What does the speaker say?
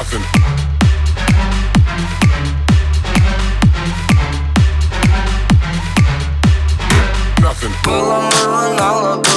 nothing. Nothing. Well, I'm